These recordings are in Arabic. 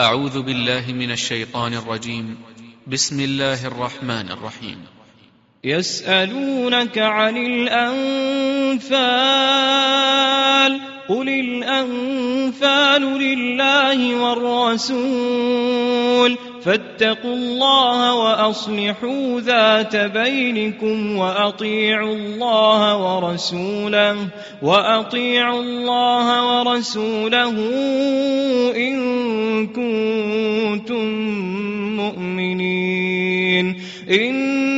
أعوذ بالله من الشيطان الرجيم. بسم الله الرحمن الرحيم. يسألونك عن الأنفال قل الأنفال لله والرسول. فاتقوا الله وأصلحوا ذات بينكم وأطيعوا الله ورسوله وأطيعوا الله ورسوله إن كنتم مؤمنين.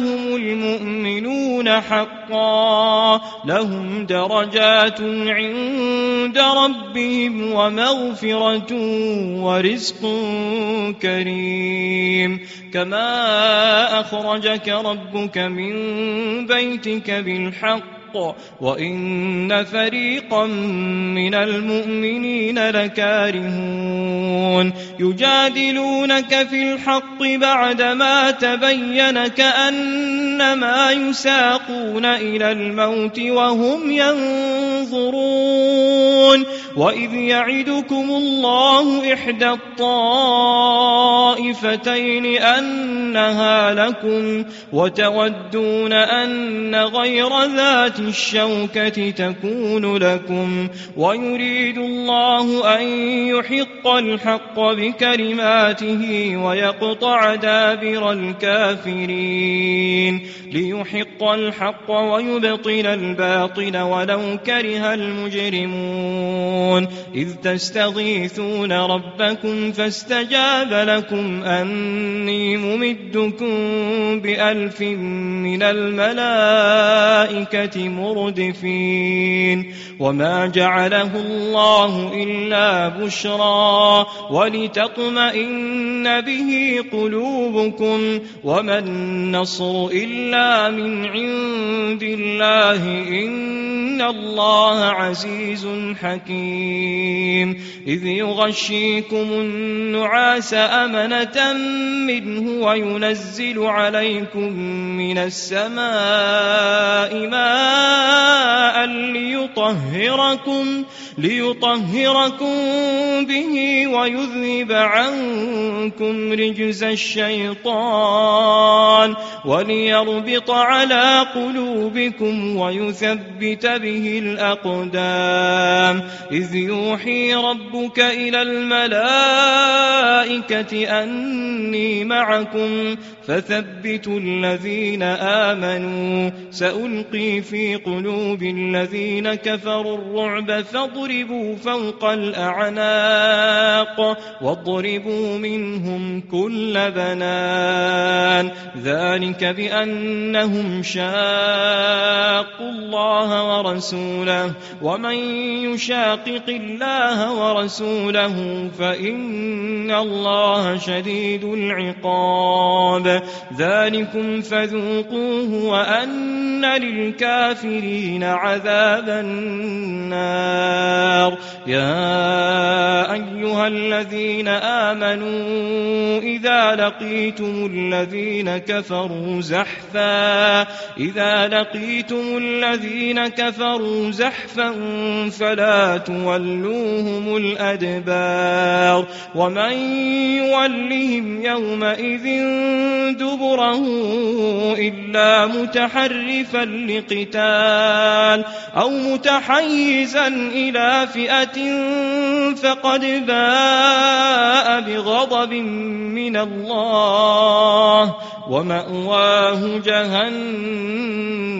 هم المؤمنون حقا لهم درجات عند ربهم ومغفرة ورزق كريم. كما أخرجك ربك من بيتك بالحق الحق وإن فريقا من المؤمنين لكارهون يجادلونك في الحق بعدما تبين كأنما يساقون إلى الموت وهم ينظرون وإذ يعدكم الله إحدى الطائفتين أنها لكم وتودون أن غير ذات الشوكة تكون لكم ويريد الله أن يحق الحق بكلماته ويقطع دابر الكافرين ليحق الحق ويبطل الباطل ولو كره المجرمون إذ تستغيثون ربكم فاستجاب لكم أني ممدكم بألف من الملائكة مردفين وما جعله الله إلا بشرى ولتطمئن به قلوبكم وما النصر إلا من عند الله إن الله عزيز حكيم إذ يغشيكم النعاس أمنة منه وينزل عليكم من السماء ماء ليطهركم ليطهركم به ويذهب عنكم رجز الشيطان. وليربط على قلوبكم ويثبت به الأقدام إذ يوحي ربك إلى الملائكة أني معكم فثبتوا الذين آمنوا سألقي في قلوب الذين كفروا الرعب فاضربوا فوق الأعناق واضربوا منهم كل بنان ذلك بأنهم شاقوا الله ورسوله ومن يشاقق الله ورسوله فإن الله شديد العقاب. ذلكم فذوقوه وأن للكافرين عذاب النار. يا أيها الذين آمنوا إذا لقيتم الذين كفروا زحفا. إذا لقيتم الذين كفروا زحفا فلا تولوهم الأدبار. ومن يولهم يومئذ دبره إلا متحرفا لقتال أو متحيزا إلى فئة فقد باء بغضب من الله. ومأواه جهنم.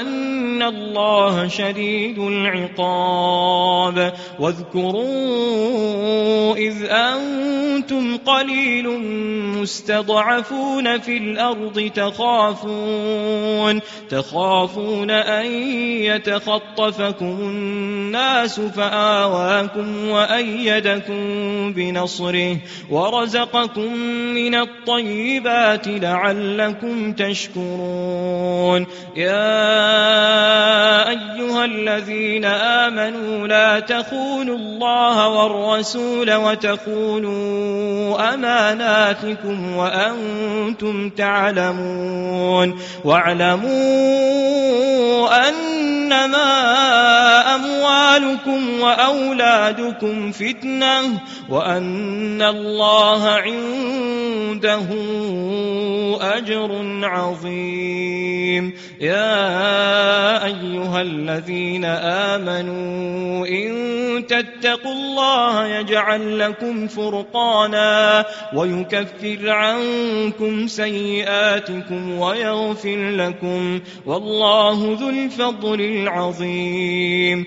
أن الله شديد العقاب. واذكروا إذ أنتم قليل مستضعفون في الأرض تخافون تخافون أن يتخطفكم الناس فآواكم وأيدكم بنصره ورزقكم من الطيبات لعلكم تشكرون. يا أيها الذين آمنوا لا تخونوا الله والرسول وتخونوا أماناتكم وأنتم تعلمون. واعلموا أنما أموالكم وأولادكم فتنة وأن الله عنده أجر عظيم. يا أيها الذين آمنوا إن تتقوا الله يجعل لكم فرقانا ويكفر عنكم سيئاتكم ويغفر لكم. والله ذو الفضل العظيم.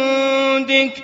عندك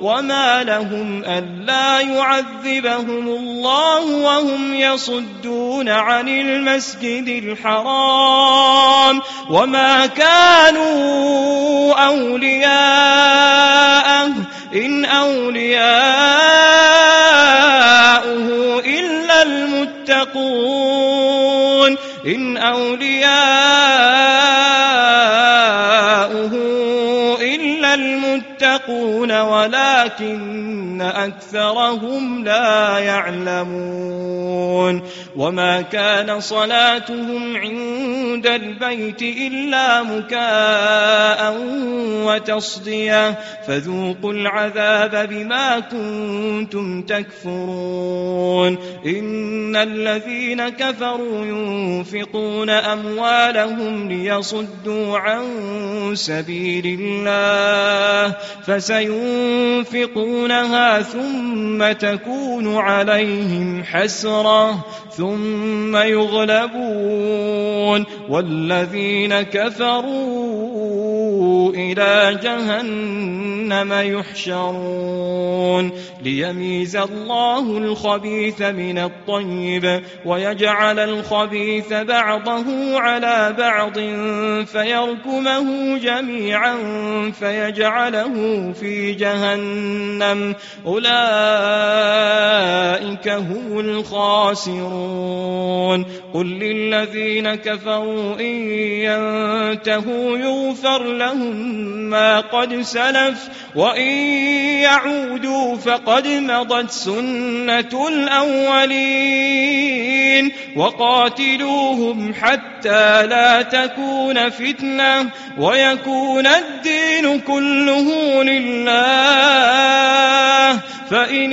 وما لهم ألا يعذبهم الله وهم يصدون عن المسجد الحرام وما كانوا أولياءه إن أولياؤه إلا المتقون إن أولياؤه المتقون ولكن أكثرهم لا يعلمون وما كان صلاتهم عند البيت إلا مكاء وتصدية فذوقوا العذاب بما كنتم تكفرون إن الذين كفروا ينفقون أموالهم ليصدوا عن سبيل الله فسينفقونها ثم تكون عليهم حسرة ثم يغلبون والذين كفروا إلى جهنم يحشرون ليميز الله الخبيث من الطيب ويجعل الخبيث بعضه على بعض فيركمه جميعا فيجعله في جهنم. أولئك هم الخاسرون. قل للذين كفروا إن ينتهوا يغفر لهم ما قد سلف وإن يعودوا فقد مضت سنة الأولين وقاتلوهم حتى لا تكون فتنة ويكون الدين كله لله فإن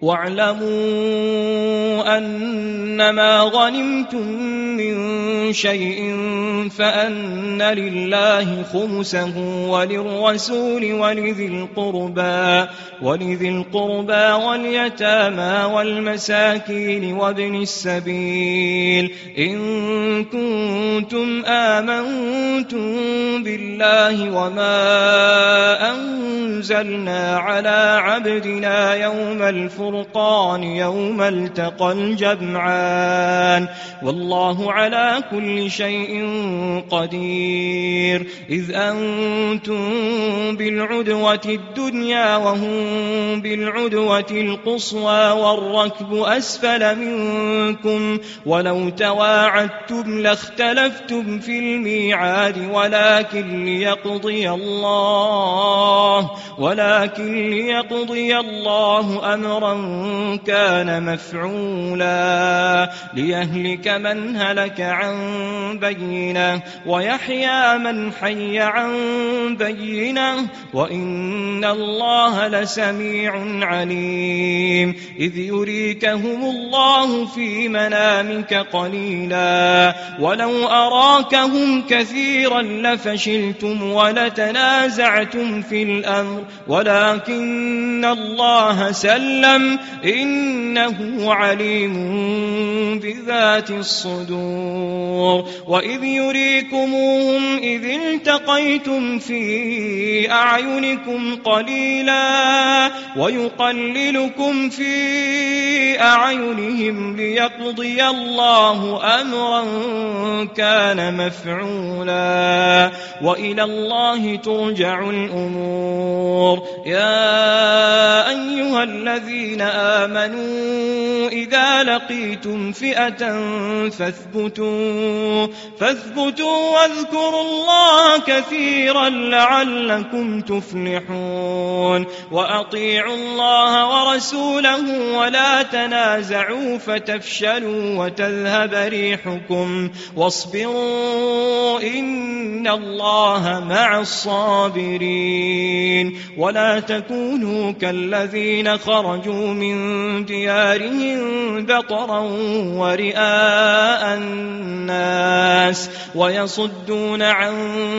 واعلموا أنما غنمتم من شيء فأن لله خمسه وللرسول ولذي القربى ولذي القربى واليتامى والمساكين وابن السبيل. إن كنتم آمنتم بالله وما أنزلنا على عبدنا يوم الفرقان يوم التقى الجمعان. والله على كل شيء قدير. إذ أنتم بالعدوة الدنيا وهم بالعدوة القصوى والركب أسفل منكم. ولو تواعدتم لاختلفتم في الميعاد ولكن ليقضي الله ولكن ليقضي الله أمرا كان مفعولا ليهلك من هلك عن بينة ويحيى من حي عن بينة وإن الله لسميع عليم إذ يريكهم الله في منامك قليلا ولو أراكهم كثيرا لفشلتم ولتنازعتم في الأمر ولكن الله سلم إنه عليم بذات الصدور. وإذ يريكموهم إذ التقيتم في أعينكم قليلا ويقللكم في بأعينهم ليقضي الله أمرا كان مفعولا. وإلى الله ترجع الأمور. يا أيها الذين آمنوا إذا لقيتم فئة فاثبتوا فاثبتوا واذكروا الله كثيرا لعلكم تفلحون. وأطيعوا الله ورسوله ولا تنازعوا فتفشلوا وتذهب ريحكم. واصبروا إن الله مع الصابرين. ولا تكونوا كالذين خرجوا من ديارهم بطرا ورئاء الناس ويصدون عن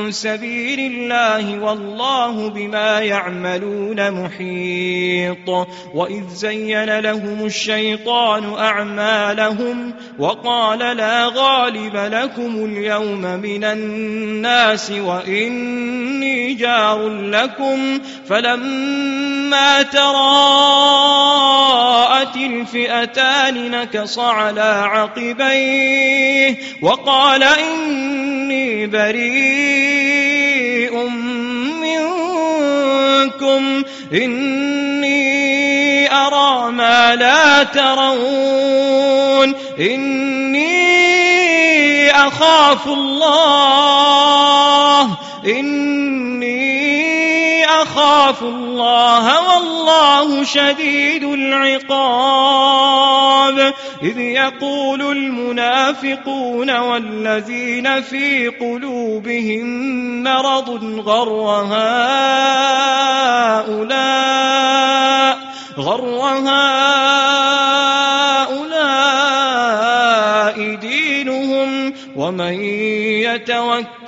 سبيل الله والله بما يعملون محيط. وإذ زين لهم الشيطان أعمالهم وقال لا غالب لكم اليوم من الناس وإني جار لكم فلما الفئتان نكص على عقبيه وقال إني بريء منكم إني أرى ما لا ترون إني أخاف الله إني أخاف الله والله شديد العقاب. إذ يقول المنافقون والذين في قلوبهم مرض غر هؤلاء غر هؤلاء دينهم. ومن يتوكل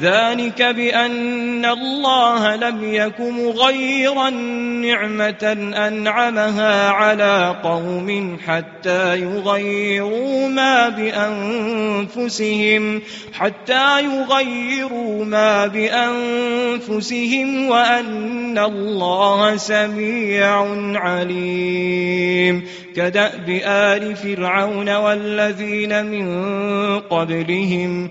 ذلك بأن الله لم يك مغيرا نعمة أنعمها على قوم حتى يغيروا ما بأنفسهم حتى يغيروا ما بأنفسهم وأن الله سميع عليم. كدأب آل فرعون والذين من قبلهم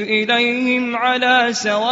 إليهم على سواء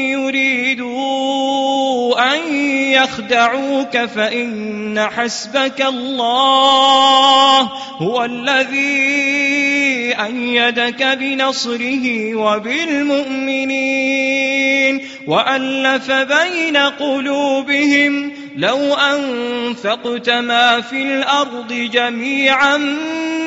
يريدوا أن يخدعوك فإن حسبك الله هو الذي أيدك بنصره وبالمؤمنين وألف بين قلوبهم لو أنفقت ما في الأرض جميعا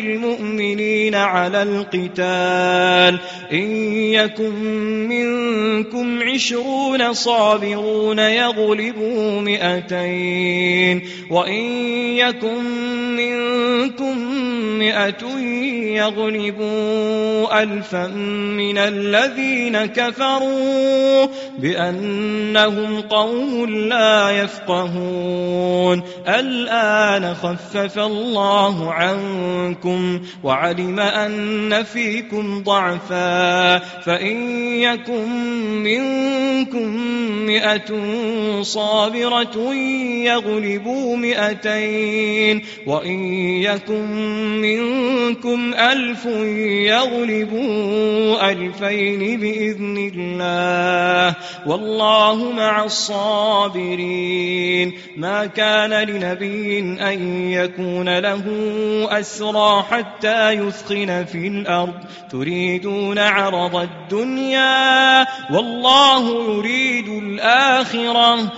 المؤمنين على القتال. إن يكن منكم عشرون صابرون يغلبوا مئتين. وإن يكن منكم مئة يغلبوا ألفا من الذين كفروا بأنهم قوم لا يفقهون. الآن خفف الله عنكم وعلم أن فيكم ضعفا فإن يكن منكم مئة صابرة يغلبوا مئتين وإن يكن منكم ألف يغلبوا ألفين بإذن الله والله مع الصابرين ما كان لنبي أن يكون له أسرى حتى يثخن في الأرض. تريدون عرض الدنيا والله يريد الآخرة.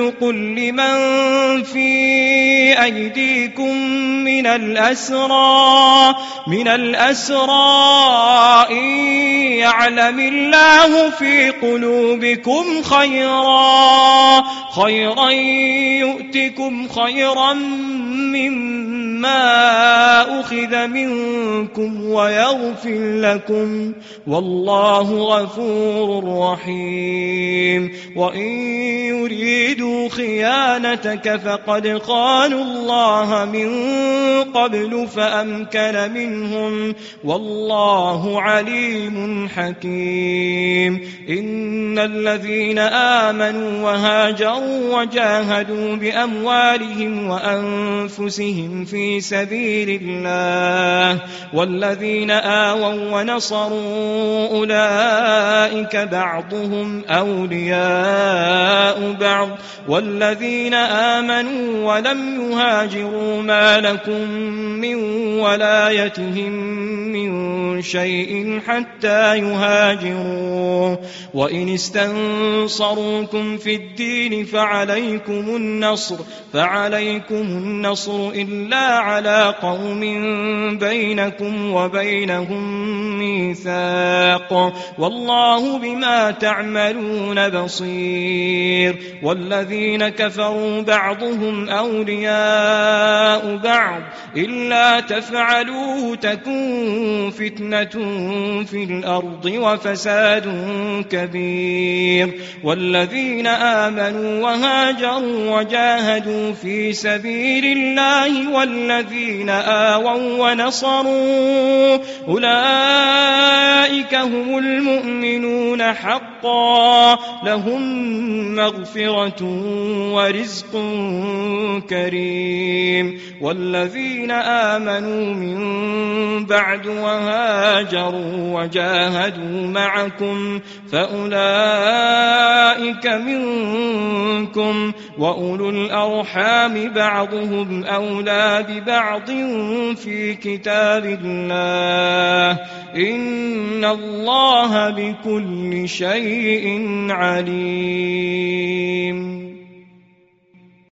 قل لمن في أيديكم من الأسرى من الأسرى إن يعلم الله في قلوبكم خيرا خيرا يؤتكم خيرا مما أخذ منكم ويغفر لكم والله غفور رحيم وإن يريدوا خيانتك فقد خانوا الله من قبل فأمكن منهم والله عليم حكيم إن الذين آمنوا وهاجروا وجاهدوا بأموالهم وأنفسهم في سبيل الله والذين آووا ونصروا أولئك بعضهم أولياء بعض والذين آمنوا ولم يهاجروا ما لكم من ولايتهم من شيء حتى يهاجروا وإن استنصروكم في الدين فعليكم النصر فعليكم النصر إلا على قوم بينكم وبينهم ميثاق. والله بما تعملون بصير. والذين كفروا بعضهم أولياء بعض. إلا تفعلوه تكون فتنة في الأرض وفساد كبير. والذين آمنوا وهاجروا وجاهدوا في سبيل الله والذين آووا ونصروا أولئك هم المؤمنون حقا. لهم مغفرة ورزق كريم. والذين آمنوا من بعد وهاجروا وجاهدوا معكم فأولئك منكم. وأولو الأرحام بعضهم أولى ببعض في كتاب الله. إن الله بكل شيء عليم.